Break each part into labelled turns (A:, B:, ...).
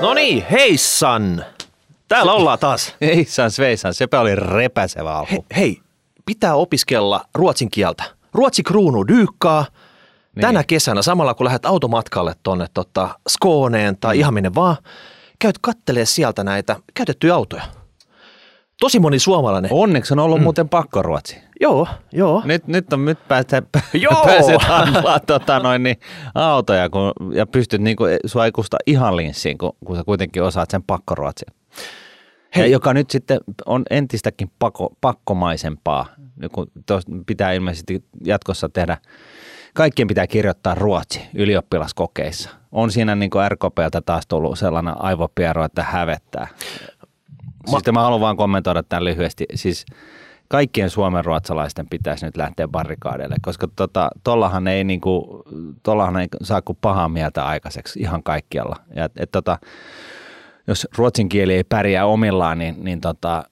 A: No niin, heissan! Täällä ollaan taas.
B: Ei saa sveisan, sepä oli repäsevä alku.
A: He, hei, pitää opiskella ruotsin kieltä. Ruotsi kruunu dyykkaa. Niin. Tänä kesänä, samalla kun lähdet automatkalle tonne tota, Skooneen tai mm. ihan minne vaan, käyt kattelee sieltä näitä käytettyjä autoja. Tosi moni suomalainen.
B: Onneksi on ollut mm. muuten pakkoruotsi.
A: Joo, joo.
B: Nyt, nyt, on, nyt pääset,
A: Joo.
B: pääset handlaa tota noin, niin, autoja kun, ja pystyt, niin kuin, sua ei kusta ihan linssiin, kun, kun sä kuitenkin osaat sen pakkoruotsin.
A: Hei.
B: Ja joka nyt sitten on entistäkin pako, pakkomaisempaa, kun tos, pitää ilmeisesti jatkossa tehdä, kaikkien pitää kirjoittaa ruotsi ylioppilaskokeissa. On siinä niin RKPltä taas tullut sellainen aivopiero, että hävettää. Siis mä haluan vaan kommentoida tämän lyhyesti. Siis kaikkien suomen ruotsalaisten pitäisi nyt lähteä barrikaadeille, koska tota, tollahan, ei niinku, tollahan ei saa kuin pahaa mieltä aikaiseksi ihan kaikkialla. Ja, et, tota, jos ruotsin kieli ei pärjää omillaan, niin, niin tota,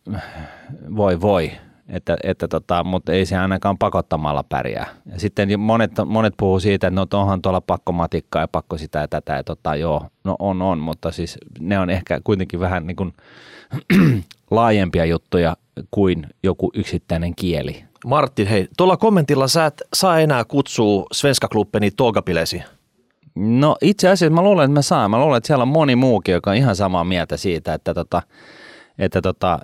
B: voi voi. Että, että tota, mutta ei se ainakaan pakottamalla pärjää. Ja sitten monet, monet puhuu siitä, että no onhan tuolla pakko matikkaa ja pakko sitä ja tätä. Ja tota, joo, no on on, mutta siis ne on ehkä kuitenkin vähän niin kuin laajempia juttuja kuin joku yksittäinen kieli.
A: Martin, hei, tuolla kommentilla sä et saa enää kutsua Svenska Klubbeni Togapilesi.
B: No itse asiassa mä luulen, että mä saan. Mä luulen, että siellä on moni muukin, joka on ihan samaa mieltä siitä, että, tota, että tota,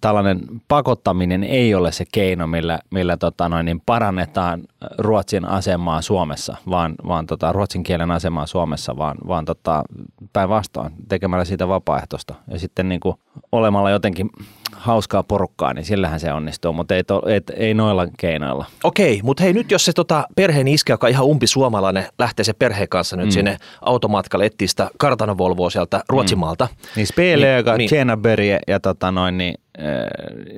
B: tällainen pakottaminen ei ole se keino, millä, millä tota noin, niin parannetaan Ruotsin asemaa Suomessa, vaan, vaan tota, ruotsin kielen asemaa Suomessa, vaan, vaan tota, päinvastoin tekemällä siitä vapaaehtoista. Ja sitten niin kuin olemalla jotenkin hauskaa porukkaa, niin sillähän se onnistuu, mutta ei, to, et, ei noilla keinoilla.
A: Okei, mutta hei nyt jos se tota, perheen iskä, joka on ihan umpi suomalainen, lähtee se perheen kanssa nyt mm. sinne automatkalle etsiä sitä kartanovolvoa sieltä Ruotsimaalta.
B: Mm. Niin spelee, joka niin, börje ja tota noin, niin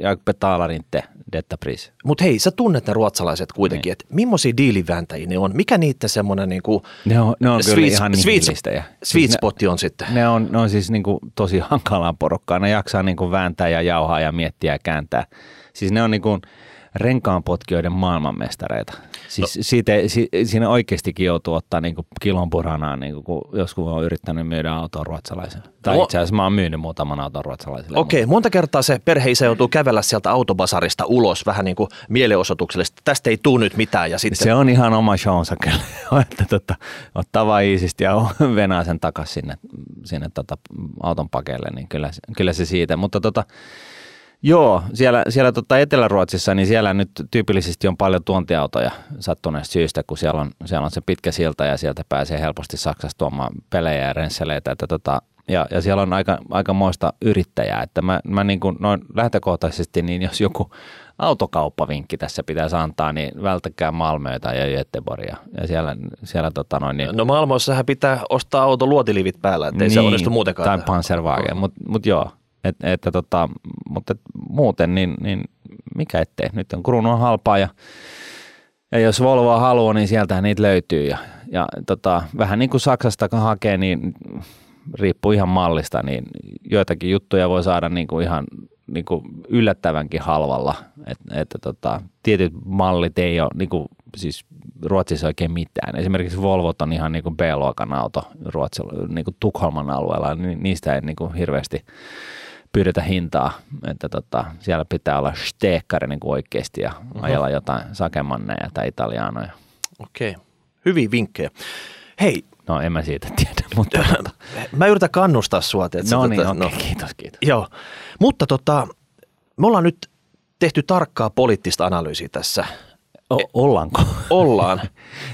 B: jag betalar inte detta pris.
A: Mutta hei, sä tunnet ne ruotsalaiset kuitenkin,
B: Niin.
A: että millaisia diilivääntäjiä ne on? Mikä niiden semmoinen niinku
B: Ne on, ne on kyllä
A: sweet,
B: ihan
A: sweet, sweet spotti on sitten?
B: Ne on, ne on siis niin kuin tosi hankalaa porukkaa. Ne jaksaa niin kuin vääntää ja jauhaa ja miettiä ja kääntää. Siis ne on niin kuin renkaanpotkijoiden maailmanmestareita. Siis no. siitä, si, siinä oikeastikin joutuu ottaa niin kilon puranaa, niin kun joskus on yrittänyt myydä autoa ruotsalaiselle. Tai
A: No.
B: itse asiassa mä oon myynyt muutaman auton ruotsalaisille.
A: Okei, monta kertaa se perheisä joutuu kävellä sieltä autobasarista ulos vähän niin kuin mielenosoituksellisesti. Tästä ei tule nyt mitään ja sitten...
B: Se on ihan oma shownsa kyllä, että tota, ottaa vaan iisisti ja venää sen takaisin sinne, sinne tota, auton pakeille, niin kyllä, se- kyllä se siitä. Mutta tota, joo, siellä, siellä tota Etelä-Ruotsissa, niin siellä nyt tyypillisesti on paljon tuontiautoja sattuneesta syystä, kun siellä on, siellä on se pitkä silta ja sieltä pääsee helposti Saksasta tuomaan pelejä ja rensseleitä, että tota, ja, ja siellä on aika, aikamoista yrittäjää, että mä, mä niin kuin noin lähtökohtaisesti, niin jos joku autokauppavinkki tässä pitäisi antaa, niin välttäkää Malmöitä ja Göteborgia. Ja siellä, siellä tota noin, niin,
A: No Malmoissahan pitää ostaa auto luotilivit päällä, ettei niin, se onnistu muutenkaan.
B: Tai Panzerwagen, mutta mut joo. Et, että tota, mutta et muuten, niin, niin mikä ettei. Nyt on kruunu on halpaa ja, ja jos Volvoa haluaa, niin sieltä niitä löytyy. Ja, ja tota, vähän niin kuin Saksasta hakee, niin riippuu ihan mallista, niin joitakin juttuja voi saada niin kuin ihan niin kuin yllättävänkin halvalla. Et, että tota, tietyt mallit ei ole niin kuin, siis Ruotsissa oikein mitään. Esimerkiksi Volvot on ihan niin kuin B-luokan auto Ruotsilla, niin kuin Tukholman alueella, niin niistä ei niin kuin hirveästi pyydetä hintaa, että tota, siellä pitää olla steekkari niin kuin oikeasti ja ajella jotain sakemanneja tai italianoja.
A: Okei, hyviä vinkkejä. Hei,
B: No en mä siitä tiedä, mutta tota,
A: mä yritän kannustaa sua. että
B: no niin,
A: tota-
B: okei, kiitos, kiitos.
A: Joo, mutta tota, me ollaan nyt tehty tarkkaa poliittista analyysiä tässä.
B: O- ollaanko?
A: Ollaan.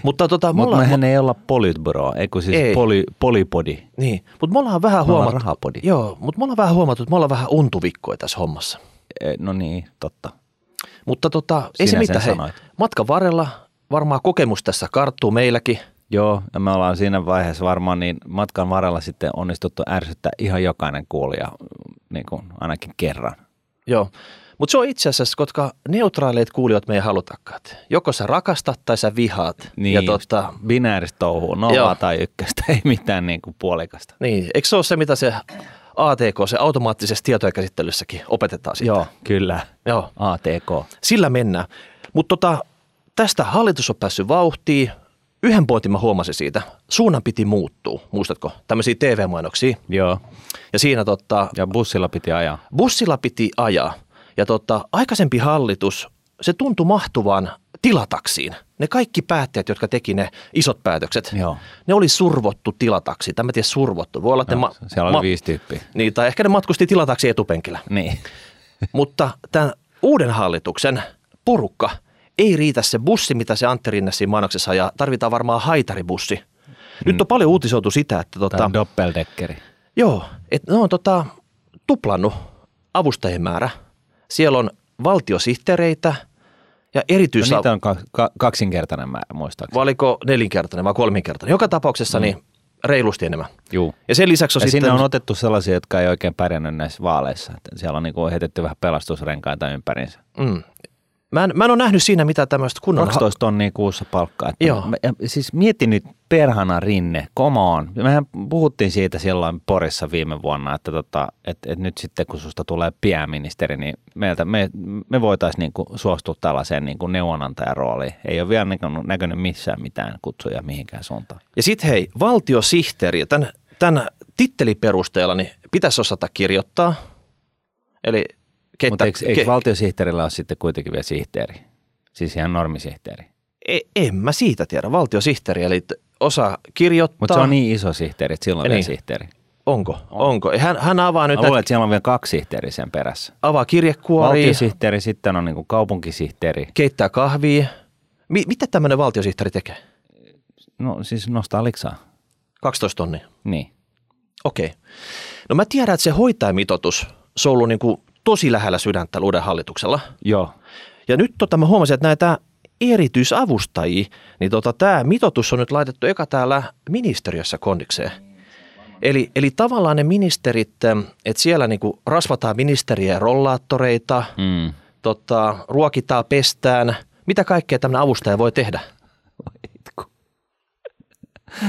A: mutta tota, me ollaan,
B: mehän ei olla politbyro, eikö siis
A: Ei.
B: Poli, polipodi.
A: niin, mutta me ollaan vähän
B: ollaan
A: huomattu.
B: rahapodi.
A: Joo, mutta me ollaan vähän huomattu, että me ollaan vähän untuvikkoja tässä hommassa.
B: Eh, No niin, totta.
A: Mutta tota, ei se mitään. Hei, matkan varrella varmaan kokemus tässä karttuu meilläkin.
B: Joo, ja me ollaan siinä vaiheessa varmaan niin matkan varrella sitten onnistuttu ärsyttää ihan jokainen kuulija niin kuin ainakin kerran.
A: Joo. Mutta se on itse asiassa, koska neutraaleet kuulijat me ei halutakaan. Joko sä rakastat tai sä vihaat.
B: Niin,
A: Ja tota,
B: binääristä touhuu, nollaa tai ykköstä, ei mitään niin kuin puolikasta.
A: niin, eikö se ole se, mitä se ATK, se automaattisessa tietojen käsittelyssäkin opetetaan sitä?
B: Joo, kyllä.
A: Joo.
B: ATK.
A: Sillä mennään. Mutta tota, tästä hallitus on päässyt vauhtiin. yhden pointin mä huomasin siitä. Suunnan piti muuttua, muistatko? Tämmöisiä TV-mainoksia.
B: Joo.
A: Ja siinä tota,
B: Ja bussilla piti ajaa.
A: bussilla piti ajaa. Ja tota, aikaisempi hallitus, se tuntui mahtuvan tilataksiin. Ne kaikki päättäjät, jotka teki ne isot päätökset,
B: Joo.
A: ne oli survottu tilataksi. Tämä tiedä survottu. Voi olla, että
B: No, siellä oli viisi tyyppiä.
A: Niin, tai ehkä ne matkusti tilataksi etupenkillä.
B: Niin.
A: Mutta tämän uuden hallituksen porukka ei riitä se bussi, mitä se Antti Rinne siinä mainoksessa ajaa. Tarvitaan varmaan haitaribussi. Nyt on paljon uutisoitu sitä, että tota,
B: Tämä doppeldeckeri.
A: joo, että ne on tota, tuplannut avustajien määrä. Siellä on valtiosihteereitä ja
B: No,
A: erityis...
B: niitä on ka- ka- kaksinkertainen määrä muistaakseni.
A: vai oliko nelinkertainen vai kolminkertainen? Joka tapauksessa niin reilusti enemmän.
B: Juu.
A: Ja sen lisäksi on
B: Ja
A: sitten...
B: sinne on otettu sellaisia, jotka ei oikein pärjännyt näissä vaaleissa. Että siellä on niinku heitetty vähän pelastusrenkaita ympärinsä.
A: mm, mä, en, mä en ole nähnyt siinä mitään tämmöistä kunnon...
B: 12 tonnia kuussa palkkaa. Että
A: Joo.
B: mä- siis mieti nyt perhana rinne, come on. Mehän puhuttiin siitä silloin Porissa viime vuonna, että tota, et, et nyt sitten kun susta tulee pääministeri, niin meiltä, me, me voitaisiin niinku suostua tällaiseen niinku neuvonantajan rooliin. Ei ole vielä niinku näkynyt missään mitään kutsuja mihinkään suuntaan.
A: Ja sitten hei, valtiosihteeri, tämän, tämän titteliperusteella niin pitäisi osata kirjoittaa. Eli keittä,
B: Mutta eikö, eikö
A: ke-
B: valtiosihteerillä ole sitten kuitenkin vielä sihteeri? Siis ihan normisihteeri.
A: e, en mä siitä tiedä, valtiosihteeri, eli osaa kirjoittaa.
B: Mutta se on niin iso sihteeri, että silloin on
A: Niin.
B: sihteeri.
A: Onko? Onko? Hän, hän avaa nyt
B: Mä luulen, että siellä on vielä kaksi sihteeriä sen perässä.
A: avaa kirjekuoria,
B: Valtiosihteeri, sitten on niin kaupunkisihteeri.
A: keittää kahvia. Mi, mitä tämmöinen valtiosihteeri tekee?
B: No siis nostaa liksaa.
A: 12 tonnia.
B: Niin.
A: Okei. No mä tiedän, että se hoitajamitoitus, se on ollut niin kuin tosi lähellä sydäntä uuden hallituksella.
B: Joo.
A: Ja nyt tota, mä huomasin, että näitä erityisavustajia, niin tota, tämä mitoitus on nyt laitettu eka täällä ministeriössä kondikseen. Eli, eli tavallaan ne ministerit, että siellä niinku rasvataan ministerien rollaattoreita,
B: Mm.
A: tota, ruokitaan, pestään, mitä kaikkea tämmöinen avustaja voi tehdä.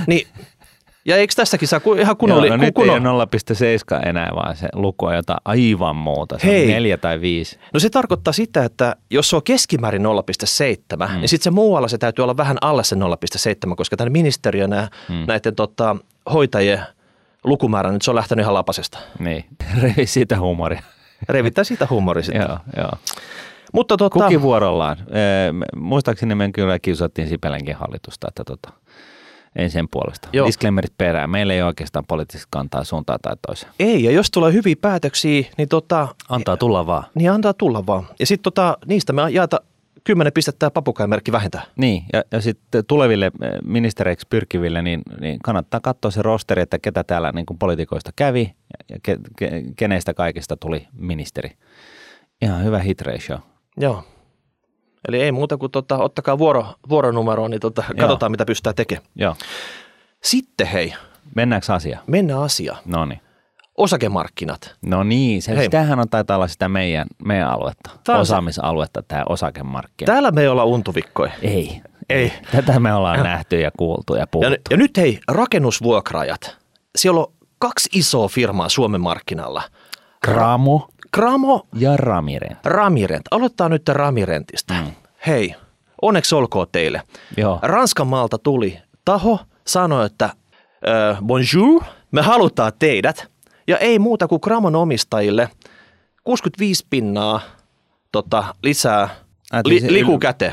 A: Niin, ja eikö tästäkin saa ihan kunnon,
B: Joo, no nyt ei ole 0,7 enää, vaan se luku on jotain aivan muuta. Se
A: Hei.
B: on neljä tai viisi.
A: No se tarkoittaa sitä, että jos se on keskimäärin 0,7, mm. niin sitten se muualla se täytyy olla vähän alle se 0,7, koska tämän ministeriön ja mm. näiden tota, hoitajien lukumäärä nyt se on lähtenyt ihan lapasesta.
B: Niin, revi siitä huumoria.
A: Revitään siitä huumoria sitten.
B: joo, joo.
A: Mutta tota,
B: Kukin vuorollaan. Ee, Muistaakseni me kyllä kiusattiin Sipelänkin hallitusta, että tota, ei sen puolesta.
A: Joo.
B: Disclaimerit perään. Meillä ei oikeastaan poliittisesti kantaa suuntaan tai toiseen.
A: ei, ja jos tulee hyviä päätöksiä, niin, tota,
B: Antaa tulla vaan.
A: niin antaa tulla vaan. Ja sitten tota, niistä me jaeta 10 pistettä papukaimerkki vähentää.
B: Niin, ja, ja sitten tuleville eh, ministereiksi pyrkiville, niin, niin kannattaa katsoa se rosteri, että ketä täällä niin kuin poliitikoista kävi ja ke, ke, kenestä kaikista tuli ministeri. Ihan hyvä hit ratio.
A: Joo. Eli ei muuta kuin tota, ottakaa vuoro, vuoronumeroon, niin tota, katsotaan mitä pystytään tekemään.
B: Joo.
A: Sitten hei,
B: Mennäänkö asia?
A: mennään asiaan.
B: No niin.
A: Osakemarkkinat.
B: No niin, se,
A: Hei.
B: sitähän on taitaa olla sitä meidän, meidän aluetta,
A: Tää
B: osaamisaluetta, tämä osakemarkkina.
A: Täällä me ei olla untuvikkoja.
B: Ei,
A: Ei.
B: Tätä me ollaan nähty ja kuultu ja
A: Ja,
B: puhuttu.
A: ja nyt hei, rakennusvuokraajat. Siellä on kaksi isoa firmaa Suomen markkinalla.
B: Kramo
A: Kramo,
B: ja Ramiren.
A: Ramirent. Aloittaa nyt Ramirentista. Mm. Hei, onneksi olkoon teille.
B: Joo.
A: Ranskan maalta tuli taho, sanoi, että äh, bonjour, me halutaan teidät. Ja ei muuta kuin Kramon omistajille 65 pinnaa tota, lisää li,
B: siis.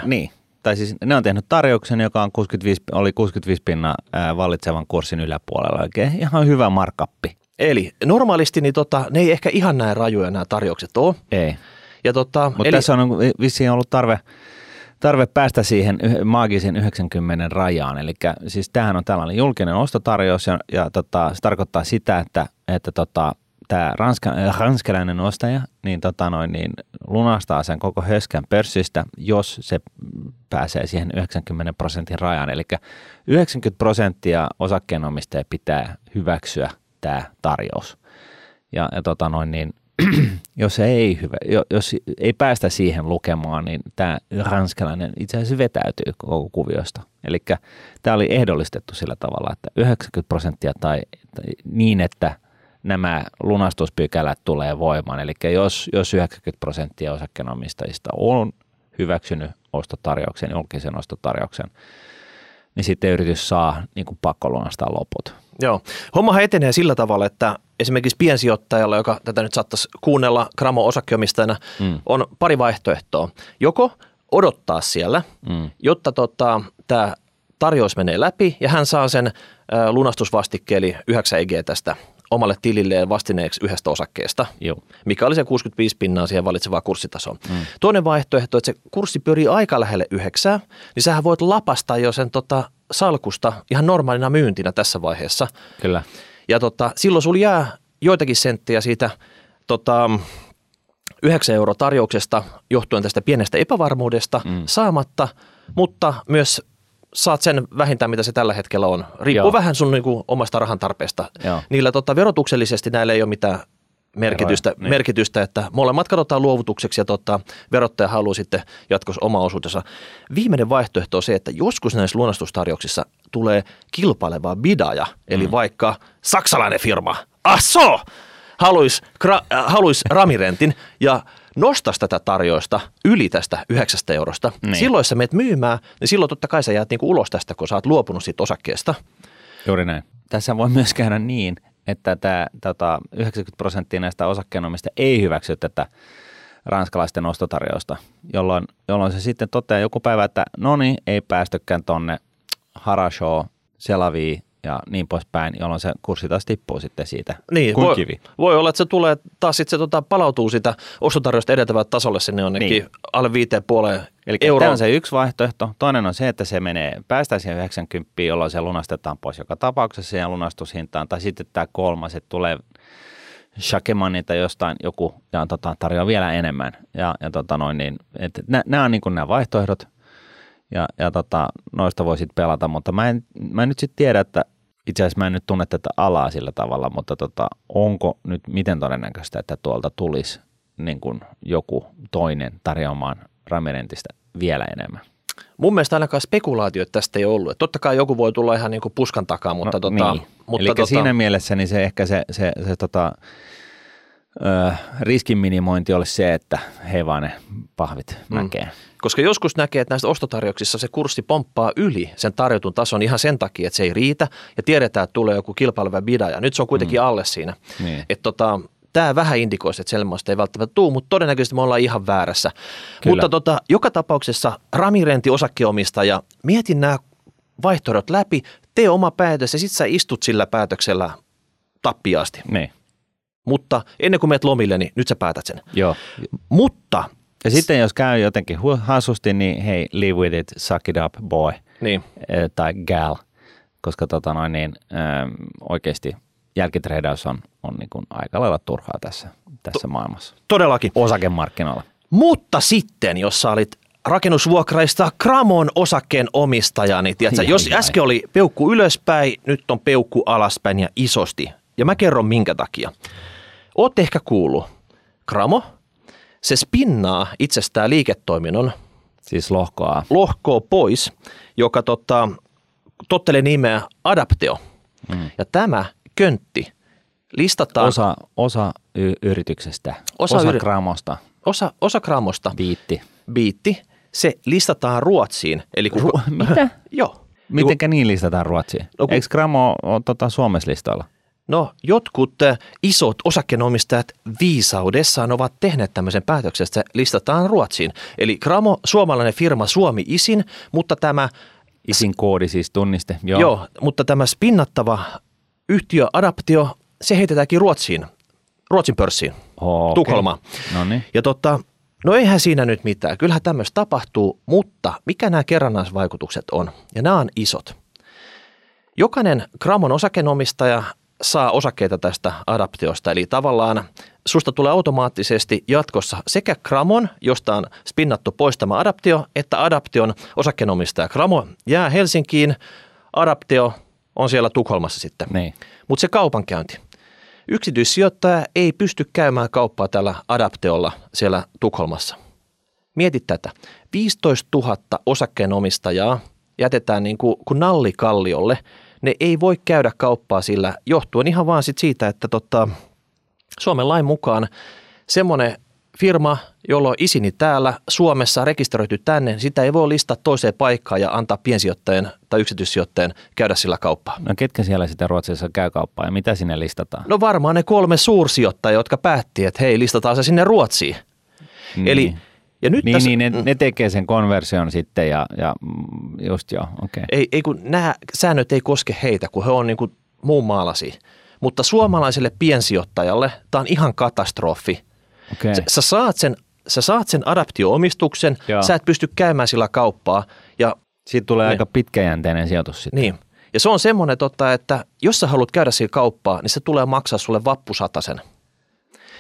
B: Niin. Tai siis ne on tehnyt tarjouksen, joka on 65, oli 65 pinnaa ää, vallitsevan kurssin yläpuolella. Oikein ihan hyvä markappi.
A: Eli normaalisti niin tota, ne ei ehkä ihan näin rajuja nämä tarjoukset ole.
B: Ei.
A: Ja tota,
B: Mutta
A: eli,
B: tässä on vissiin ollut tarve, tarve päästä siihen maagisen 90 rajaan. Eli siis tämähän on tällainen julkinen ostotarjous ja, ja tota, se tarkoittaa sitä, että, että tota, tämä ranska, äh, ranskalainen ostaja niin, tota noin, niin lunastaa sen koko höskän pörssistä, jos se pääsee siihen 90 prosentin rajaan. Eli 90 prosenttia osakkeenomistajia pitää hyväksyä tämä tarjous. Ja, ja tota noin, niin, jos ei, hyvä, jo- jos ei päästä siihen lukemaan, niin tämä ranskalainen itse asiassa vetäytyy koko kuviosta. Eli tämä oli ehdollistettu sillä tavalla, että 90 prosenttia tai, tai niin, että nämä lunastuspykälät tulee voimaan. Eli jos, jos 90 prosenttia osakkeenomistajista on hyväksynyt ostotarjouksen, julkisen ostotarjouksen, niin sitten yritys saa niin kuin pakkolunastaa loput.
A: Joo. Hommahan etenee sillä tavalla, että esimerkiksi piensijoittajalla, joka tätä nyt saattaisi kuunnella Gramo osakkeomistajana, mm. on pari vaihtoehtoa. Joko odottaa siellä, mm. jotta tota, tämä tarjous menee läpi ja hän saa sen ä, lunastusvastikkeen eli 9 EG tästä omalle tililleen vastineeksi yhdestä osakkeesta,
B: Joo.
A: mikä oli se 65 pinnaa siihen valitsevaa kurssitasoon. Mm. Toinen vaihtoehto, että se kurssi pyörii aika lähelle yhdeksää, niin sähän voit lapasta jo sen tota, salkusta ihan normaalina myyntinä tässä vaiheessa.
B: Kyllä.
A: Ja tota, silloin sulla jää joitakin senttejä siitä tota, 9 euro tarjouksesta johtuen tästä pienestä epävarmuudesta mm. saamatta, mutta myös saat sen vähintään, mitä se tällä hetkellä on. Riippuu
B: Joo.
A: vähän sun niin kuin, omasta rahan tarpeesta.
B: Joo.
A: Niillä tota, verotuksellisesti näillä ei ole mitään merkitystä,
B: niin.
A: merkitystä, että molemmat katsotaan luovutukseksi ja tota, verottaja haluaa sitten jatkossa oma osuutensa. Viimeinen vaihtoehto on se, että joskus näissä luonnostustarjouksissa tulee kilpaileva bidaja, eli mm. vaikka saksalainen firma, Asso, haluaisi äh, haluais ramirentin ja nostaisi tätä tarjousta yli tästä 9 eurosta.
B: Niin.
A: Silloin jos sä menet myymään, niin silloin totta kai sä jäät niinku ulos tästä, kun sä oot luopunut siitä osakkeesta.
B: Juuri näin. Tässä voi myös käydä niin, että tämä, tota, 90 prosenttia näistä osakkeenomistajista ei hyväksy tätä ranskalaisten ostotarjousta, jolloin, jolloin se sitten toteaa joku päivä, että no niin, ei päästykään tonne Harashow, Selaviin ja niin poispäin, jolloin se kurssi taas tippuu sitten siitä
A: Niin,
B: kuin
A: voi,
B: kivi.
A: voi olla, että se tulee taas sitten se tota, palautuu sitä ostotarjousta edeltävälle tasolle sinne jonnekin
B: Niin.
A: alle viiteen puoleen
B: Eli tämä on se yksi vaihtoehto. Toinen on se, että se menee, päästään siihen 90, jolloin se lunastetaan pois joka tapauksessa siihen lunastushintaan. Tai sitten tämä kolmas, että tulee Shakemanni tai jostain joku ja tota, tarjoaa vielä enemmän. Ja, ja tota noin, niin, että nämä on niin nämä vaihtoehdot ja, ja tota, noista voi sitten pelata, mutta mä en, mä en nyt sitten tiedä, että itse asiassa mä en nyt tunne tätä alaa sillä tavalla, mutta tota, onko nyt miten todennäköistä, että tuolta tulisi niin kuin joku toinen tarjoamaan ramirentistä vielä enemmän.
A: Mun mielestä ainakaan spekulaatioita tästä ei ollut. Et totta kai joku voi tulla ihan niin kuin puskan takaa, mutta,
B: No,
A: tota,
B: niin.
A: mutta
B: Eli
A: tota,
B: siinä mielessä niin se ehkä se, se, se tota, ö, riskin minimointi olisi se, että hei vaan ne pahvit mäkeen.
A: Koska joskus näkee, että näistä ostotarjouksissa se kurssi pomppaa yli sen tarjotun tason ihan sen takia, että se ei riitä ja tiedetään, että tulee joku kilpaileva bida ja nyt se on kuitenkin mm. alle siinä.
B: Niin.
A: Että tota, tämä vähän indikoisi, että sellaista ei välttämättä tule, mutta todennäköisesti me ollaan ihan väärässä.
B: Kyllä.
A: Mutta tota, joka tapauksessa Ramirenti osakkeenomistaja, mietin nämä vaihtoehdot läpi, tee oma päätös ja sitten sä istut sillä päätöksellä tappiasti.
B: Niin.
A: Mutta ennen kuin menet lomille, niin nyt sä päätät sen.
B: Joo.
A: Mutta,
B: Ja sitten jos käy jotenkin hassusti, niin hei, live with it, suck it up, boy,
A: niin,
B: tai gal, koska tota noin, niin, ähm, oikeasti jälkitreidaus on, on niin kuin aika lailla turhaa tässä, tässä maailmassa.
A: todellakin.
B: Osakemarkkinoilla.
A: Mutta sitten, jos sä olit rakennusvuokraista Kramon osakkeen omistaja, niin tiedätkö, jos
B: ai, ai.
A: äsken oli peukku ylöspäin, nyt on peukku alaspäin ja isosti. Ja mä kerron minkä takia. Oot ehkä kuullut, Kramo, se spinnaa itsestään liiketoiminnon
B: Siis lohkoa.
A: lohkoa pois, joka tota, tottelee nimeä Adapteo. Mm. Ja tämä köntti listataan
B: Osa, osa y- yrityksestä,
A: Osa
B: osa,
A: yri-
B: kramosta,
A: osa, osa Kramosta,
B: biitti.
A: biitti, se listataan Ruotsiin. Eli kun,
B: Ru- mitä?
A: Joo.
B: Mitenkä niin listataan Ruotsiin?
A: No
B: No,
A: kun-
B: Eikö Gramo ole tota Suomessa listalla?
A: No jotkut äh, isot osakkeenomistajat viisaudessaan ovat tehneet tämmöisen päätöksen, että se listataan Ruotsiin. Eli Kramo, suomalainen firma Suomi Isin, mutta tämä,
B: Isin koodi siis tunniste. Joo.
A: joo. mutta tämä spinnattava yhtiö Adaptio, se heitetäänkin Ruotsiin, Ruotsin pörssiin,
B: Okay.
A: Tukholmaan.
B: No niin.
A: Ja tota, no eihän siinä nyt mitään, kyllähän tämmöistä tapahtuu, mutta mikä nämä kerrannaisvaikutukset on? Ja nämä on isot. Jokainen Kramon osakenomistaja saa osakkeita tästä adaptiosta, eli tavallaan susta tulee automaattisesti jatkossa sekä Kramon, josta on spinnattu pois tämä adaptio, että adaption osakkeenomistaja. Kramo jää Helsinkiin, adaptio on siellä Tukholmassa sitten.
B: Niin.
A: Mutta se kaupankäynti. Yksityissijoittaja ei pysty käymään kauppaa tällä adapteolla siellä Tukholmassa. Mieti tätä. 15 000 osakkeenomistajaa jätetään niin kuin, kuin nallikalliolle. Ne ei voi käydä kauppaa sillä johtuen ihan vaan sit siitä, että tota, Suomen lain mukaan semmoinen firma, jolla on isini täällä Suomessa rekisteröity tänne, sitä ei voi listaa toiseen paikkaan ja antaa piensijoittajan tai yksityissijoittajan käydä sillä kauppaa.
B: No ketkä siellä sitten Ruotsissa käy kauppaa ja mitä sinne listataan?
A: No varmaan ne kolme suursijoittajaa, jotka päätti, että hei, listataan se sinne Ruotsiin.
B: Niin.
A: Eli ja nyt
B: niin,
A: tässä,
B: niin ne, ne tekee sen konversion sitten ja, ja mm, just joo, okei. Okay.
A: ei, ei kun nämä säännöt ei koske heitä, kun he on niin kuin muun maalasi. Mutta suomalaiselle piensijoittajalle tämä on ihan katastrofi.
B: Okay.
A: Sä, sä, saat sen, sä saat sen adaptio-omistuksen,
B: Joo.
A: sä et pysty käymään sillä kauppaa ja
B: Siitä tulee
A: Niin.
B: aika pitkäjänteinen sijoitus sitten.
A: niin. Ja se on semmoinen, totta, että jos sä haluat käydä sillä kauppaa, niin se tulee maksaa sulle vappusatasen.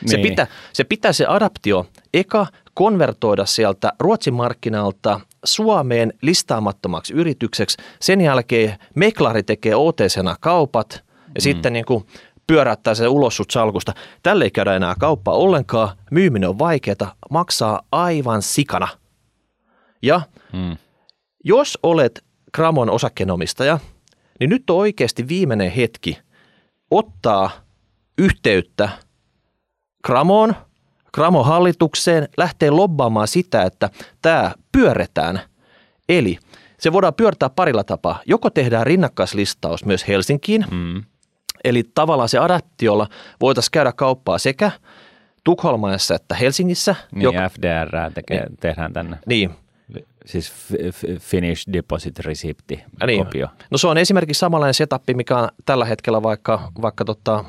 A: Se,
B: Niin.
A: pitää, se pitää se adaptio eka konvertoida sieltä Ruotsin markkinalta Suomeen listaamattomaksi yritykseksi. Sen jälkeen meklari tekee OTC-na kaupat ja mm. sitten niin kuin pyöräyttää se ulos sut salkusta. Tälle ei käydä enää kauppaa ollenkaan. Myyminen on vaikeaa, maksaa aivan sikana. Ja
B: Mm.
A: jos olet Gramon osakkeenomistaja, niin nyt on oikeasti viimeinen hetki ottaa yhteyttä Gramoon, Gramon hallitukseen, lähtee lobbaamaan sitä, että tämä pyörretään. Eli se voidaan pyörtää parilla tapaa. Joko tehdään rinnakkaislistaus myös Helsinkiin,
B: Mm.
A: eli tavallaan se adaptiolla voitaisiin käydä kauppaa sekä Tukholmassa että Helsingissä.
B: Niin,
A: joka-
B: FDR tekee, tehdään tänne.
A: niin,
B: Siis Finnish Deposit Receipt
A: niin.
B: kopio.
A: No se on esimerkiksi samanlainen setup, mikä on tällä hetkellä vaikka, vaikka tota,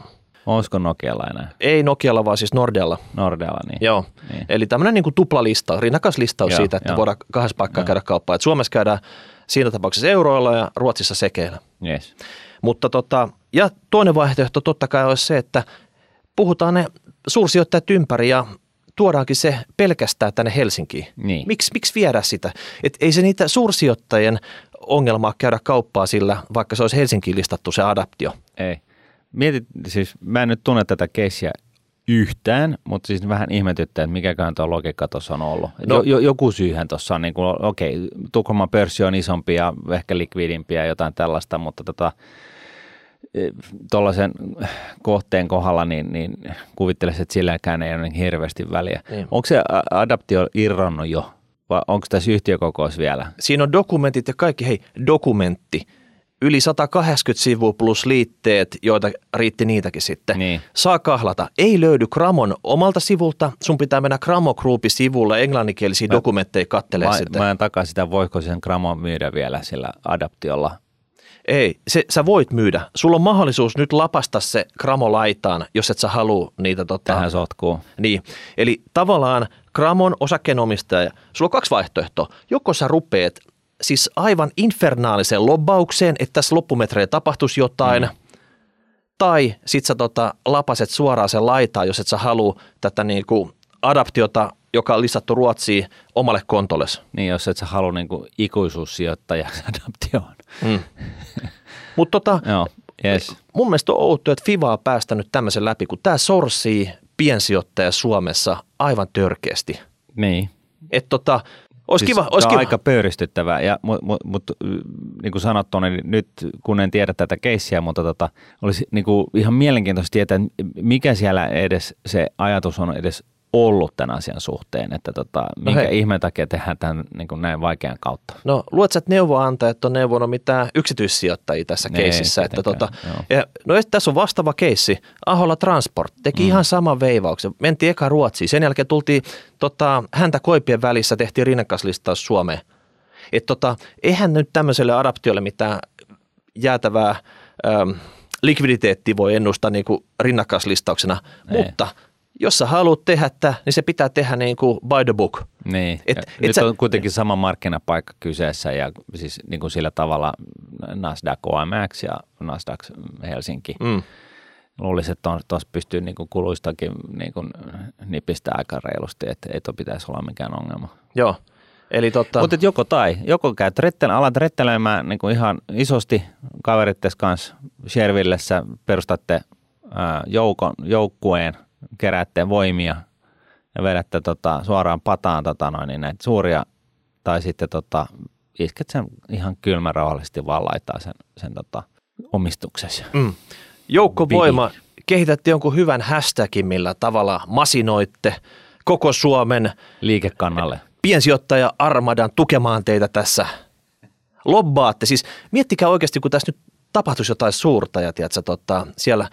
B: Olisiko Nokialla enää?
A: ei Nokialla, vaan siis Nordealla.
B: Nordealla niin.
A: Joo.
B: Niin.
A: Eli tämmöinen niin tuplalistaus, rinnakkaislistaus
B: Joo,
A: siitä, että
B: joo.
A: voidaan kahdessa paikkaa
B: Joo.
A: käydä kauppaa. Et Suomessa käydään siinä tapauksessa euroilla ja Ruotsissa sekeillä.
B: Yes.
A: Mutta tota, ja toinen vaihtoehto totta kai olisi se, että puhutaan ne suursijoittajat ympäri ja tuodaankin se pelkästään tänne Helsinkiin.
B: Niin.
A: Miksi, miksi viedä sitä? Et ei se niitä suursijoittajien ongelmaa käydä kauppaa sillä, vaikka se olisi Helsinkiin listattu se adaptio.
B: Ei. Mietit, siis mä en nyt tunne tätä keissiä yhtään, mutta siis vähän ihmetyttää, että mikäköhän tuo logiikka tuossa on ollut.
A: No-
B: jo, joku syyhän tuossa on, niin kuin, okei, Tukholman pörssi on isompi ja ehkä likvidimpi ja jotain tällaista, mutta tota, tuollaisen kohteen kohdalla, niin, niin kuvittelisin, että silläkään ei ole niin hirveästi väliä.
A: Niin.
B: Onko se adaptio irronnut jo vai onko tässä yhtiökokous vielä?
A: Siinä on dokumentit ja kaikki, hei, dokumentti. Yli 180 sivua plus liitteet, joita riitti niitäkin sitten.
B: Niin.
A: Saa kahlata. Ei löydy Gramon omalta sivulta. Sun pitää mennä Gramo Groupin sivulle englanninkielisiä dokumentteja kattelee
B: Mä,
A: sitten.
B: mä en takaa sitä, voiko sen gramon myydä vielä sillä adaptiolla.
A: Ei, se, sä voit myydä. Sulla on mahdollisuus nyt lapasta se Gramo laitaan, jos et sä halua niitä tota,
B: Tähän sotkuun.
A: Niin, eli tavallaan Gramon osakkeenomistaja, sulla on kaksi vaihtoehtoa. Joko sä rupeat siis aivan infernaalisen lobbaukseen, että tässä loppumetreillä tapahtuisi jotain, mm. tai sit sä tota, lapaset suoraan sen laitaan, jos et sä halua tätä niinku adaptiota, joka on listattu Ruotsiin, omalle kontolles.
B: Niin, jos et sä halua niin ikuisuussijoittajaksi adaptioon.
A: Mm. Mutta tota,
B: Joo, yes.
A: mun mielestä on outoa, että FIVA on päästänyt tämmöisen läpi, kun tämä sorsii piensijoittaja Suomessa aivan törkeästi.
B: Niin.
A: Että tota, olisi
B: Siis
A: kiva, olisi kiva.
B: aika pöyristyttävää, ja, mutta mut, mut, niin kuin sanottu, niin nyt kun en tiedä tätä keissiä, mutta tota, olisi niin kuin ihan mielenkiintoista tietää, mikä siellä edes se ajatus on edes ollut tämän asian suhteen, että tota, minkä
A: hei.
B: ihmeen takia tehdään tämän niin kuin näin vaikean kautta.
A: No sä, että neuvoantajat on neuvonut mitään yksityissijoittajia tässä
B: Ei,
A: keississä. Että tota,
B: joo.
A: ja, no tässä on vastaava keissi. Aholla Transport teki mm. ihan saman veivauksen. Mentiin eka Ruotsiin. Sen jälkeen tultiin tota, häntä koipien välissä, tehtiin rinnakkaislistaus Suomeen. Et tota, eihän nyt tämmöiselle adaptiolle mitään jäätävää ähm, likviditeettiä voi ennustaa niin kuin rinnakkaislistauksena.
B: Ei.
A: Mutta jos sä haluat tehdä tämä, niin se pitää tehdä niin kuin by the book.
B: Niin,
A: Et-
B: et, nyt
A: sä-
B: on kuitenkin sama markkinapaikka kyseessä ja siis niin kuin sillä tavalla Nasdaq OMX ja Nasdaq Helsinki.
A: Mm.
B: Luulisin, että tuossa pystyy niin kuin kuluistakin niin kuin nipistää aika reilusti, että ei tuo pitäisi olla mikään ongelma.
A: Joo. Eli tota,
B: Mutta joko tai, joko käyt rettel, alat rettelemään niin kuin ihan isosti kaverittes kanssa Shervillessä, perustatte ää, joukon, joukkueen, keräätte voimia ja vedätte tota, suoraan pataan tota, noin, niin näitä suuria, tai sitten tota, isket sen ihan kylmän rauhallisesti vaan laittaa sen, sen tota, omistuksesi.
A: Mm. Joukkovoima, kehitätte jonkun hyvän hashtagin, millä tavalla masinoitte koko Suomen
B: Liikekannalle.
A: piensijoittaja Armadan tukemaan teitä tässä. Lobbaatte. Siis miettikää oikeasti, kun tässä nyt tapahtuisi jotain suurta ja tiedätkö, tota, siellä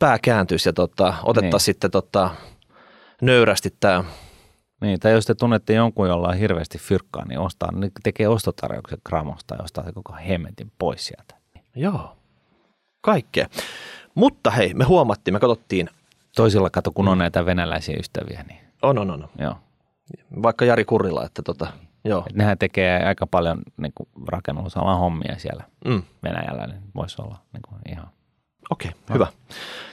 A: pää kääntyisi ja tota, otettaisiin
B: Niin.
A: sitten tota, nöyrästi tämä.
B: Niin, tai jos te tunnette jonkun, jolla on hirveästi fyrkkaa, niin ostaa, niin tekee ostotarjouksen Gramosta ja ostaa se koko hemmetin pois sieltä.
A: Joo, kaikkea. Mutta hei, me huomattiin, me katsottiin,
B: Toisilla kato, kun on näitä venäläisiä ystäviä, niin
A: on, on, on,
B: joo.
A: vaikka Jari Kurrila, että tota, joo.
B: Et nehän tekee aika paljon niin kuin rakennusalan hommia siellä
A: Mm.
B: Venäjällä, niin voisi olla niin kuin ihan.
A: Okei, okay, hyvä.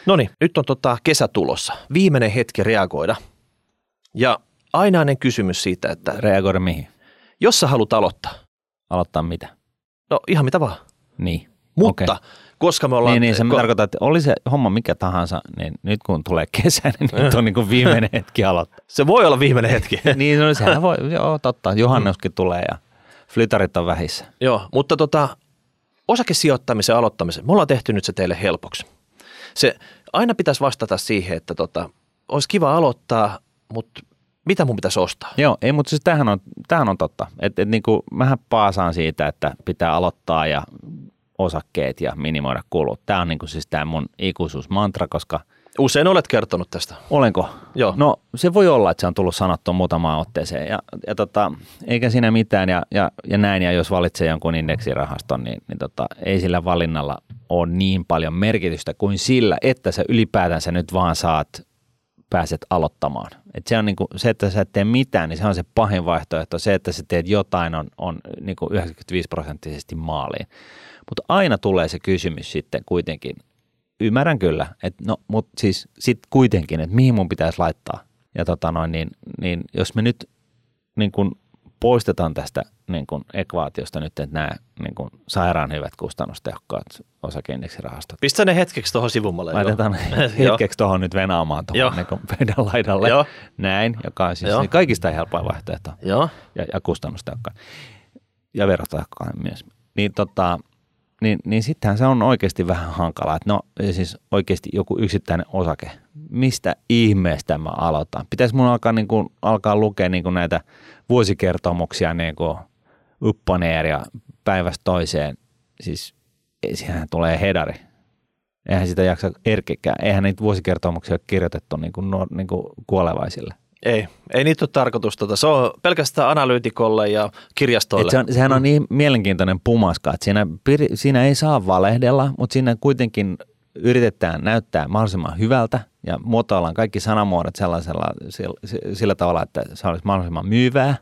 A: No niin, nyt on tota kesä tulossa. Viimeinen hetki reagoida. Ja ainainen kysymys siitä, että
B: Reagoida mihin?
A: jos sä haluat aloittaa,
B: Aloittaa mitä?
A: no ihan mitä vaan.
B: Niin.
A: Mutta
B: Okei.
A: koska me ollaan...
B: Niin, niin se
A: ko-
B: tarkoittaa, että oli se homma mikä tahansa, niin nyt kun tulee kesä, niin nyt on niin kuin viimeinen hetki aloittaa.
A: se voi olla viimeinen hetki.
B: niin, no sehän voi, joo totta, juhannuskin tulee ja flytarit on vähissä.
A: Joo, mutta tota, osakesijoittamisen aloittamisen, me ollaan tehty nyt se teille helpoksi. Se aina pitäisi vastata siihen, että tota, olisi kiva aloittaa, mutta mitä mun pitäisi ostaa?
B: Joo, ei, mutta siis tämähän on, tämähän on totta. Et, et niin kuin, mähän paasaan siitä, että pitää aloittaa ja osakkeet ja minimoida kulut. Tämä on niin kuin siis tämä mun ikuisuusmantra, koska
A: Usein olet kertonut tästä.
B: olenko?
A: Joo.
B: No se voi olla, että se on tullut sanottua muutamaan otteeseen ja, ja tota, eikä siinä mitään ja, ja, ja näin. Ja jos valitsee jonkun indeksirahaston, niin, niin tota, ei sillä valinnalla ole niin paljon merkitystä kuin sillä, että sä ylipäätänsä nyt vaan saat pääset aloittamaan. Et se on niinku, se, että sä et tee mitään, niin se on se pahin vaihtoehto. Se, että sä teet jotain, on, on niinku 95 prosenttisesti maaliin. Mutta aina tulee se kysymys sitten kuitenkin, ymmärrän kyllä, että no, mutta siis sitten kuitenkin, että mihin mun pitäisi laittaa. Ja tota noin, niin, niin jos me nyt niin kun poistetaan tästä niin kun ekvaatiosta nyt, että nämä niin kun sairaan hyvät kustannustehokkaat osakeindeksirahastot,
A: Pistä ne hetkeksi tuohon sivummalle. joo.
B: Laitetaan
A: Joo.
B: hetkeksi tuohon nyt venaamaan tuohon niin pöydän laidalle.
A: Joo.
B: Näin, joka on siis
A: Joo.
B: se kaikista helpoin vaihtoehto
A: Joo.
B: ja, ja kustannustehokkain. Ja verotehokkain myös. Niin, tota, niin, niin sittenhän se on oikeasti vähän hankalaa. Että no siis oikeasti joku yksittäinen osake. Mistä ihmeestä mä aloitan? Pitäisi mun alkaa, niin kuin, alkaa lukea niin kuin näitä vuosikertomuksia niin kuin uppaneeria päivästä toiseen. Siis sehän tulee hedari. Eihän sitä jaksa erkekään. Eihän niitä vuosikertomuksia ole kirjoitettu niin kuin, niin kuin kuolevaisille.
A: Ei, ei niitä ole tarkoitus. Tota, se on pelkästään analyytikolle ja kirjastoille.
B: Et se on, sehän on niin mielenkiintoinen pumaska, että siinä, siinä ei saa valehdella, mutta siinä kuitenkin yritetään näyttää mahdollisimman hyvältä ja muotoillaan kaikki sanamuodot sellaisella, sillä, sillä tavalla, että se olisi mahdollisimman myyvää.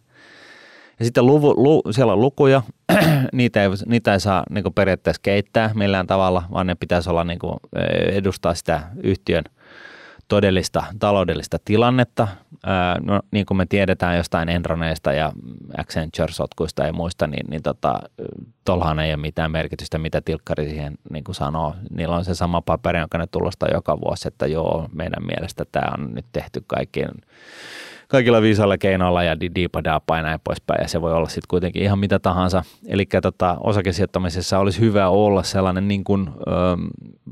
B: Ja sitten luvu, lu, siellä on lukuja, niitä ei, niitä ei saa niin periaatteessa keittää millään tavalla, vaan ne pitäisi olla niin kuin, edustaa sitä yhtiön todellista taloudellista tilannetta. No, niin kuin me tiedetään jostain Enroneista ja Accenture-sotkuista ja muista, niin, niin tota, tuollahan ei ole mitään merkitystä, mitä tilkkari siihen niin kuin sanoo. Niillä on se sama paperi, jonka ne tulostaa joka vuosi, että joo, meidän mielestä tämä on nyt tehty kaikkien, kaikilla viisailla keinoilla ja diipadapa ja näin poispäin, ja se voi olla sitten kuitenkin ihan mitä tahansa. Eli tota, osakesijoittamisessa olisi hyvä olla sellainen niin kuin, ö,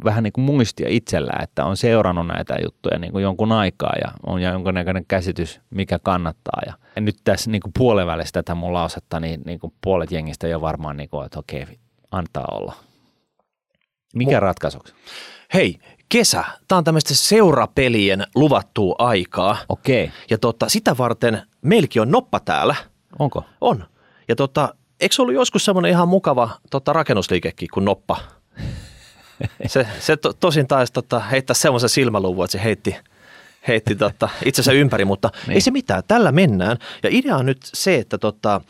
B: vähän niin kuin muistia itsellä, että on seurannut näitä juttuja niin kuin jonkun aikaa ja on jonkunnäköinen käsitys, mikä kannattaa. Ja, ja nyt tässä niin kuin puolen välissä tätä mun lausetta, niin, niin kuin puolet jengistä jo varmaan, niin kuin, että okei, antaa olla. Mikä
A: Mu-
B: ratkaisuksi?
A: Hei, kesä. Tämä on tämmöistä seurapelien luvattua aikaa.
B: Okei,
A: Ja tota, sitä varten meilläkin on noppa täällä.
B: onko?
A: On. Ja tota, eikö ollut joskus semmoinen ihan mukava tota, rakennusliikekin kuin noppa? Se, se to, tosin taisi tota, heittää semmoisen silmäluvun, että se heitti, heitti tota, itsensä ympäri, mutta
B: niin.
A: ei se mitään. Tällä mennään. Ja idea on nyt se, että tota,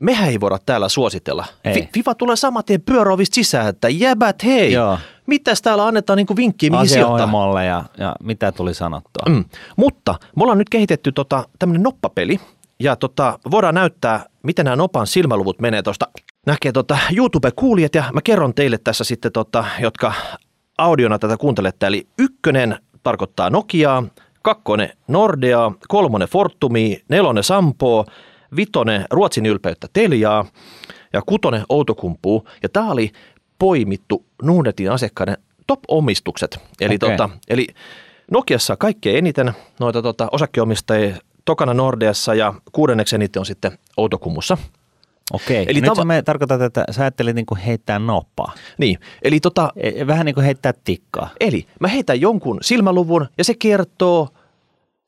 A: mehän ei voida täällä suositella.
B: Ei.
A: Fi- Fiva tulee saman tien pyöräovista sisään, että jäbät hei,
B: Joo.
A: mitäs täällä annetaan niin vinkkiä, mihin sijoittaa.
B: Ja, ja mitä tuli sanottua?
A: Mm. Mutta me ollaan nyt kehitetty tota, tämmöinen noppapeli ja tota, voidaan näyttää, miten nämä nopan silmäluvut menee tuosta. Näkee tota YouTube-kuulijat ja mä kerron teille tässä sitten, tota, jotka audiona tätä kuuntelette. Eli ykkönen tarkoittaa Nokiaa, kakkonen Nordeaa, kolmonen Fortumia, nelonen Sampoa, vitonen Ruotsin ylpeyttä Teliaa ja kutonen Outokumpuu. Ja tämä oli poimittu Nuunetin asiakkaiden top-omistukset. Eli,
B: Okei.
A: tota, eli Nokiassa kaikkein eniten noita tota, osakkeenomistajia tokana Nordeassa ja kuudenneksi eniten on sitten Outokumussa.
B: Okei, eli nyt tava- me tarkoitat, että sä ajattelit niin kuin heittää noppaa.
A: Niin, eli tota...
B: E, vähän niin kuin heittää tikkaa.
A: Eli mä heitän jonkun silmäluvun ja se kertoo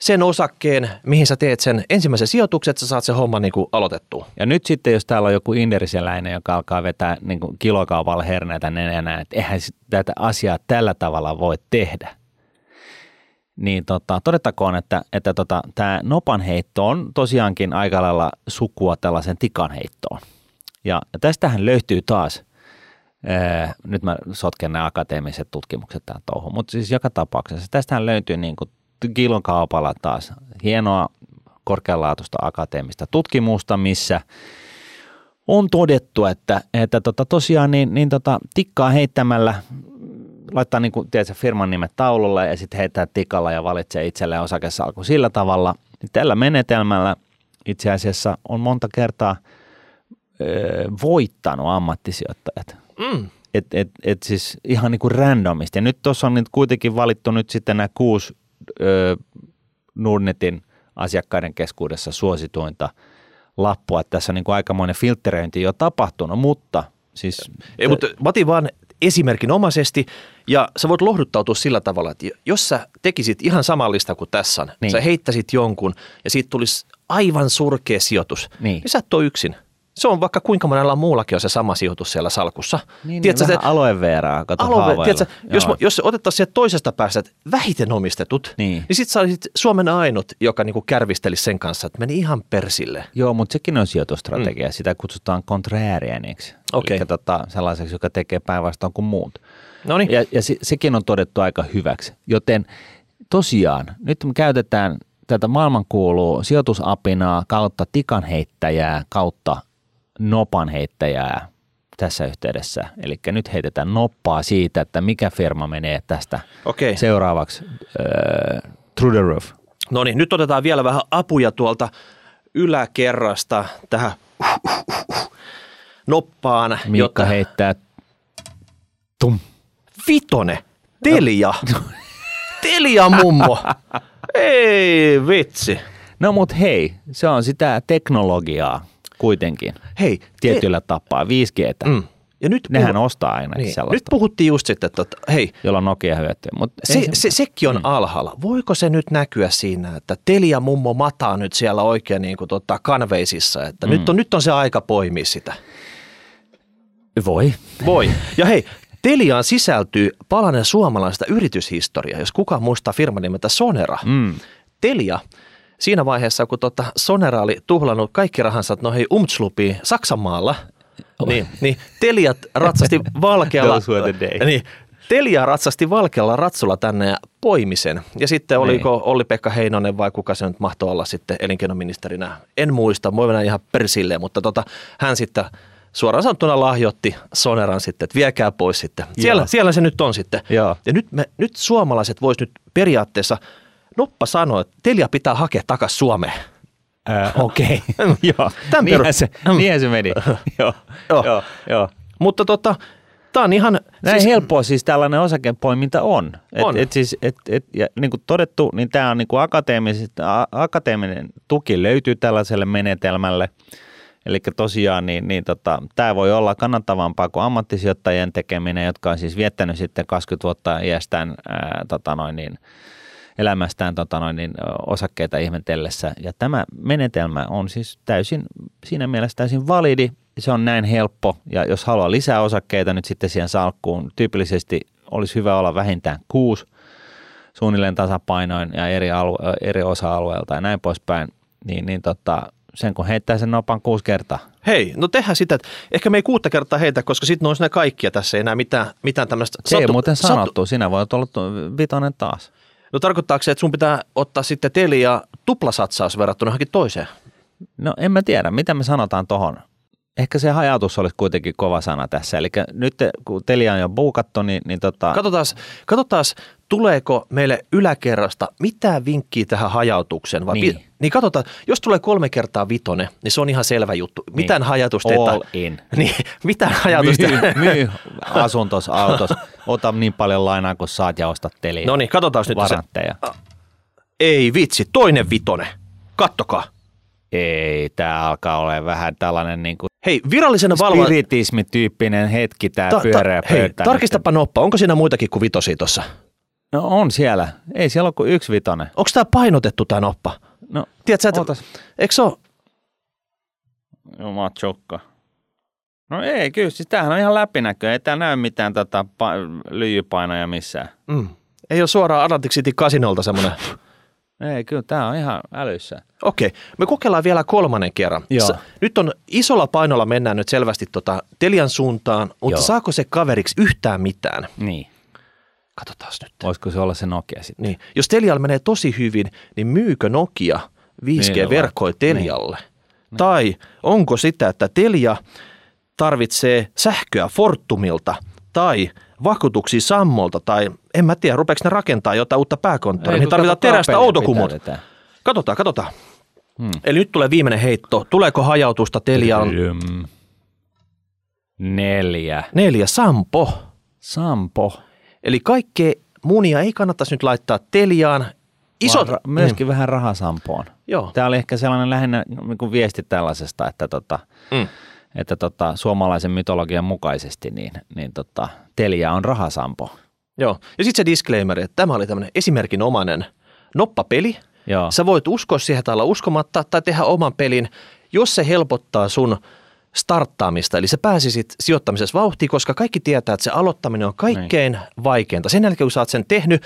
A: sen osakkeen, mihin sä teet sen ensimmäisen sijoituksen, että sä saat sen homman niin kuin aloitettua.
B: Ja nyt sitten, jos täällä on joku inderisiläinen, joka alkaa vetää niin kuin kilokaupalla herneitä nenänä, että eihän tätä asiaa tällä tavalla voi tehdä, niin tota, todettakoon, että, että tota, tämä nopanheitto on tosiaankin aika lailla sukua tällaisen tikanheittoon. Ja, ja tästähän löytyy taas, nyt mä sotken nämä akateemiset tutkimukset tähän touhuun, mutta siis joka tapauksessa tästähän löytyy niin kuin kilon kaupalla taas hienoa korkealaatuista akateemista tutkimusta, missä on todettu, että, että tota, tosiaan niin, niin tota, tikkaa heittämällä laittaa niin kuin, tiedätkö, firman nimet taululle ja sitten heittää tikalla ja valitsee itselleen osakesalku sillä tavalla. Niin tällä menetelmällä itse asiassa on monta kertaa ö, voittanut ammattisijoittajat. Mm. Et, et, et siis ihan niin kuin randomisti. Ja nyt tuossa on nyt kuitenkin valittu nyt sitten nämä kuusi ö, Nordnetin asiakkaiden keskuudessa suosituinta lappua. Että tässä on niin kuin aikamoinen filtteröinti jo tapahtunut, mutta siis...
A: Ei, mutta mä otin vaan esimerkinomaisesti ja sä voit lohduttautua sillä tavalla, että jos sä tekisit ihan samallista kuin tässä, niin. sä heittäisit jonkun ja siitä tulisi aivan surkea sijoitus, niin, niin sä et ole yksin. Se on vaikka kuinka monella muullakin on se sama sijoitus siellä salkussa.
B: Niin, tiedätkö, niin vähän aloe veraa, kato aloe, tiedätkö,
A: jos, jos otettaisiin sieltä toisesta päästä vähiten omistetut, niin, niin sitten sä olisit Suomen ainut, joka niinku kärvistelisi sen kanssa, että meni ihan persille.
B: Joo, mutta sekin on sijoitustrategia. Mm. Sitä kutsutaan konträärieniksi. Okay. Eli tota, sellaiseksi, joka tekee päinvastoin kuin muut.
A: Noniin.
B: Ja, ja se, sekin on todettu aika hyväksi. Joten tosiaan, nyt me käytetään tätä maailmankuuluu sijoitusapinaa kautta tikanheittäjää kautta nopanheittäjää tässä yhteydessä. Eli nyt heitetään noppaa siitä, että mikä firma menee tästä okay. seuraavaksi äh, through the roof.
A: No niin, nyt otetaan vielä vähän apuja tuolta yläkerrasta tähän noppaan.
B: Miikka jotta... heittää tum.
A: Vitone, Telia. No. Telia mummo. Ei vitsi.
B: No mut hei, se on sitä teknologiaa kuitenkin.
A: Hei.
B: Tietyllä te... tapaa, 5G. Mm. Ja nyt Nehän ostaa aina niin. sellaista.
A: Nyt puhuttiin just sitten, että hei.
B: Jolla Nokia hyötyy.
A: Mutta se, se, se, sekin on mm. alhaalla. Voiko se nyt näkyä siinä, että Telia mummo mataa nyt siellä oikein niin kuin tota kanveisissa, että mm. nyt, on, nyt on se aika poimia sitä?
B: Voi.
A: Voi. Ja hei, Teliaan sisältyy palanen suomalaista yrityshistoriaa, jos kukaan muistaa firman nimeltä Sonera. Mm. Telia siinä vaiheessa, kun tota Sonera oli tuhlannut kaikki rahansa noihin Umtslupiin Saksanmaalla, oh. niin, niin Teliat ratsasti valkealla, niin, Telia ratsasti valkealla ratsulla tänne ja poimisen. Ja sitten niin. oliko Olli-Pekka Heinonen vai kuka se nyt mahtoi olla sitten elinkeinoministerinä. En muista, voi mennä ihan persille, mutta tota, hän sitten suoraan sanottuna lahjoitti Soneran sitten, että viekää pois sitten. Siellä, siellä se nyt on sitten.
B: Joo.
A: Ja nyt, me, nyt suomalaiset vois nyt periaatteessa, Noppa sanoi, että Telia pitää hakea takaisin Suomeen.
B: Okei, okay. joo. Niinhän se, niinhän se meni. joo, joo. joo, joo.
A: Mutta tota, Tämä on ihan...
B: Näin siis, helppoa siis tällainen osakepoiminta on. Et, on. Et siis, et, et, ja niin kuin todettu, niin tämä on niin kuin akateeminen tuki löytyy tällaiselle menetelmälle – Eli tosiaan niin, niin tota, tämä voi olla kannattavampaa kuin ammattisijoittajien tekeminen, jotka on siis viettänyt sitten 20 vuotta iästään ää, tota noin niin, elämästään tota noin niin, osakkeita ihmetellessä. Ja tämä menetelmä on siis täysin, siinä mielessä täysin validi. Se on näin helppo ja jos haluaa lisää osakkeita nyt sitten siihen salkkuun, tyypillisesti olisi hyvä olla vähintään kuusi suunnilleen tasapainoin ja eri, alue, eri osa-alueelta ja näin poispäin, niin, niin tota, sen kun heittää sen nopan kuusi kertaa.
A: Hei, no tehdään sitä, että ehkä me ei kuutta kertaa heitä, koska sitten olisi ne kaikkia tässä ei enää mitään, mitään tämmöistä.
B: Se ei muuten sanottu, sattu. sinä voit olla vitonen taas.
A: No tarkoittaako se, että sun pitää ottaa sitten Telia tuplasatsaus verrattuna johonkin toiseen?
B: No en mä tiedä, mitä me sanotaan tohon. Ehkä se hajautus olisi kuitenkin kova sana tässä. Eli nyt kun Telia on jo buukattu, niin, niin tota...
A: Katsotaan, katsotaan, tuleeko meille yläkerrasta mitään vinkkiä tähän hajautukseen? Vai
B: niin.
A: Pi- niin katsotaan, jos tulee kolme kertaa vitone, niin se on ihan selvä juttu. Niin. Mitään hajatusta
B: All in.
A: Niin, mitään hajatusta.
B: Myy, myy asuntos, autos, ota niin paljon lainaa kuin saat ja osta Telia.
A: No niin, katsotaan nyt.
B: Varantteja.
A: Se, ei vitsi, toinen vitone Kattokaa.
B: Ei, tämä alkaa olla vähän tällainen niin kuin
A: Hei, virallisena valvo...
B: spiritismityyppinen hetki tämä
A: Ta-
B: pyöreä
A: ta- hei,
B: pöytä.
A: tarkistapa noppa, onko siinä muitakin kuin vitosia tuossa?
B: No on siellä. Ei siellä ole kuin yksi vitonen.
A: Onko tämä painotettu tämä noppa?
B: No,
A: Tiedätkö, että,
B: ootas.
A: eikö se ole?
B: Jumala chokka. No ei, kyllä, siis tämähän on ihan läpinäkö. Ei täällä näy mitään tota, pa- lyijypainoja missään.
A: Mm. Ei ole suoraan Atlantic City Casinolta semmoinen.
B: Ei, kyllä tämä on ihan älyssä.
A: Okei, me kokeillaan vielä kolmannen kerran.
B: Joo.
A: S- Nyt on isolla painolla mennään nyt selvästi tota Telian suuntaan, mutta
B: Joo.
A: saako se kaveriksi yhtään mitään?
B: Niin.
A: Katsotaan nyt.
B: Voisiko se olla se Nokia sitten?
A: Niin. Jos Telialla menee tosi hyvin, niin myykö Nokia
B: Niin,
A: 5G-verkkoja Telialle? Tai onko sitä, että Telia tarvitsee sähköä Fortumilta tai vakuutuksia Sammolta tai en mä tiedä, rupeeko ne rakentaa jotain uutta pääkonttoria, niin tarvitaan terästä outokumot. Katsotaan, katsotaan.
B: Hmm.
A: Eli nyt tulee viimeinen heitto. Tuleeko hajautusta Teliaan?
B: Ylm. Neljä.
A: Neljä, Sampo.
B: Sampo.
A: Eli kaikkea munia ei kannattaisi nyt laittaa Teliaan. Isot,
B: ra- myöskin vähän rahasampoon.
A: Mm, joo.
B: Tämä oli ehkä sellainen lähinnä niin viesti tällaisesta, että, tota,
A: Mm.
B: Että tota, suomalaisen mytologian mukaisesti niin, niin tota, Telia on rahasampo.
A: Joo. Ja sitten se disclaimer, että tämä oli tämmöinen esimerkinomainen noppapeli.
B: Joo.
A: Sä voit uskoa siihen tai olla uskomatta tai tehdä oman pelin, jos se helpottaa sun starttaamista. Eli sä pääsisit sijoittamisessa vauhtiin, koska kaikki tietää, että se aloittaminen on kaikkein niin. vaikeinta. Sen jälkeen, kun sä oot sen tehnyt,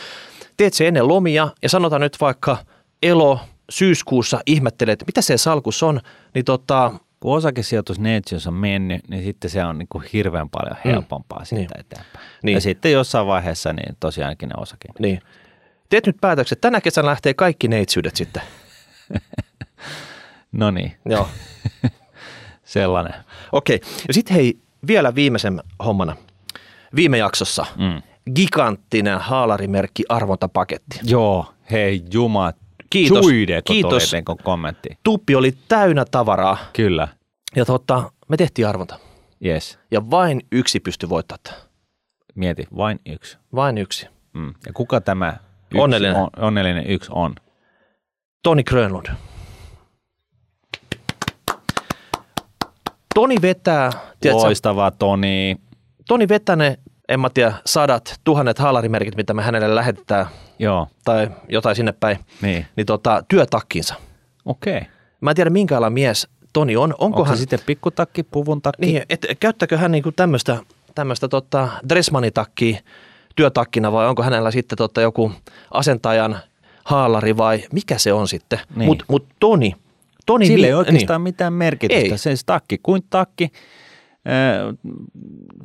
A: teet se ennen lomia ja sanotaan nyt vaikka elo syyskuussa ihmettelet, mitä se salkus on, niin tota,
B: Kun osakesijoitus Neitsiössä on mennyt, niin sitten se on niin kuin hirveän paljon helpompaa mm. siitä
A: Niin.
B: eteenpäin.
A: Niin.
B: Ja sitten jossain vaiheessa niin tosiaankin ne osake.
A: niin. Teet nyt päätökset, tänä kesänä lähtee kaikki neitsyydet sitten.
B: No niin,
A: Joo.
B: sellainen.
A: Okei. Ja sitten hei, vielä viimeisen hommana. Viime jaksossa
B: Mm.
A: giganttinen haalarimerkki arvontapaketti.
B: Joo, hei juma.
A: Kiitos.
B: Suide,
A: Kiitos.
B: teidän kommentti.
A: Tuppi oli täynnä tavaraa
B: Kyllä,
A: ja totta, me tehtiin arvonta.
B: yes.
A: Ja vain yksi pystyi voittamaan.
B: Mieti, vain yksi.
A: Vain yksi.
B: Mm. Ja kuka tämä yksi
A: Onnellinen.
B: On, onnellinen yksi on?
A: Toni Grönlund. Toni vetää, tiedätkö,
B: Loistavaa Toni.
A: Toni vetää ne, en mä tiedä, sadat, tuhannet haalarimerkit, mitä me hänelle lähetetään
B: Joo,
A: tai jotain sinne päin,
B: niin.
A: niin tota, työtakkinsa.
B: Okei. Okay.
A: Mä en tiedä minkä alan mies Toni on. Onko
B: Onko
A: hän,
B: se sitten pikkutakki, puvun takki?
A: niin, et, käyttääkö hän niinku tämmöistä tämmöistä tota, Dressmanitakkia työtakkina vai onko hänellä sitten tota joku asentajan haalari vai mikä se on sitten.
B: Niin.
A: Mutta mut Toni, Toni
B: Sillä
A: mi-
B: ei oikeastaan mitään merkitystä.
A: Ei.
B: Se takki kuin takki,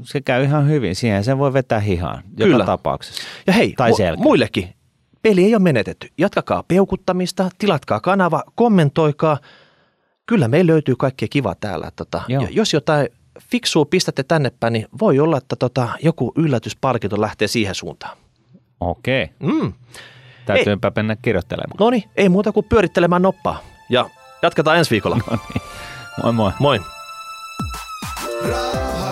B: se käy ihan hyvin. Siihen sen voi vetää hihaan joka
A: Kyllä.
B: tapauksessa.
A: Ja hei,
B: Tai
A: mu- muillekin. Peli ei ole menetetty. Jatkakaa peukuttamista, tilatkaa kanava, kommentoikaa. Kyllä meillä löytyy kaikkea kivaa täällä. Tota,
B: Joo.
A: ja jos jotain fiksua pistätte tänne päin, niin voi olla, että tota, joku yllätyspalkinto lähtee siihen suuntaan.
B: Okei.
A: Mm.
B: Täytyypä mennä kirjoittelemaan.
A: No niin, ei muuta kuin pyörittelemään noppaa. Ja jatketaan ensi viikolla.
B: No niin. Moi moi.
A: Moi.
C: Raha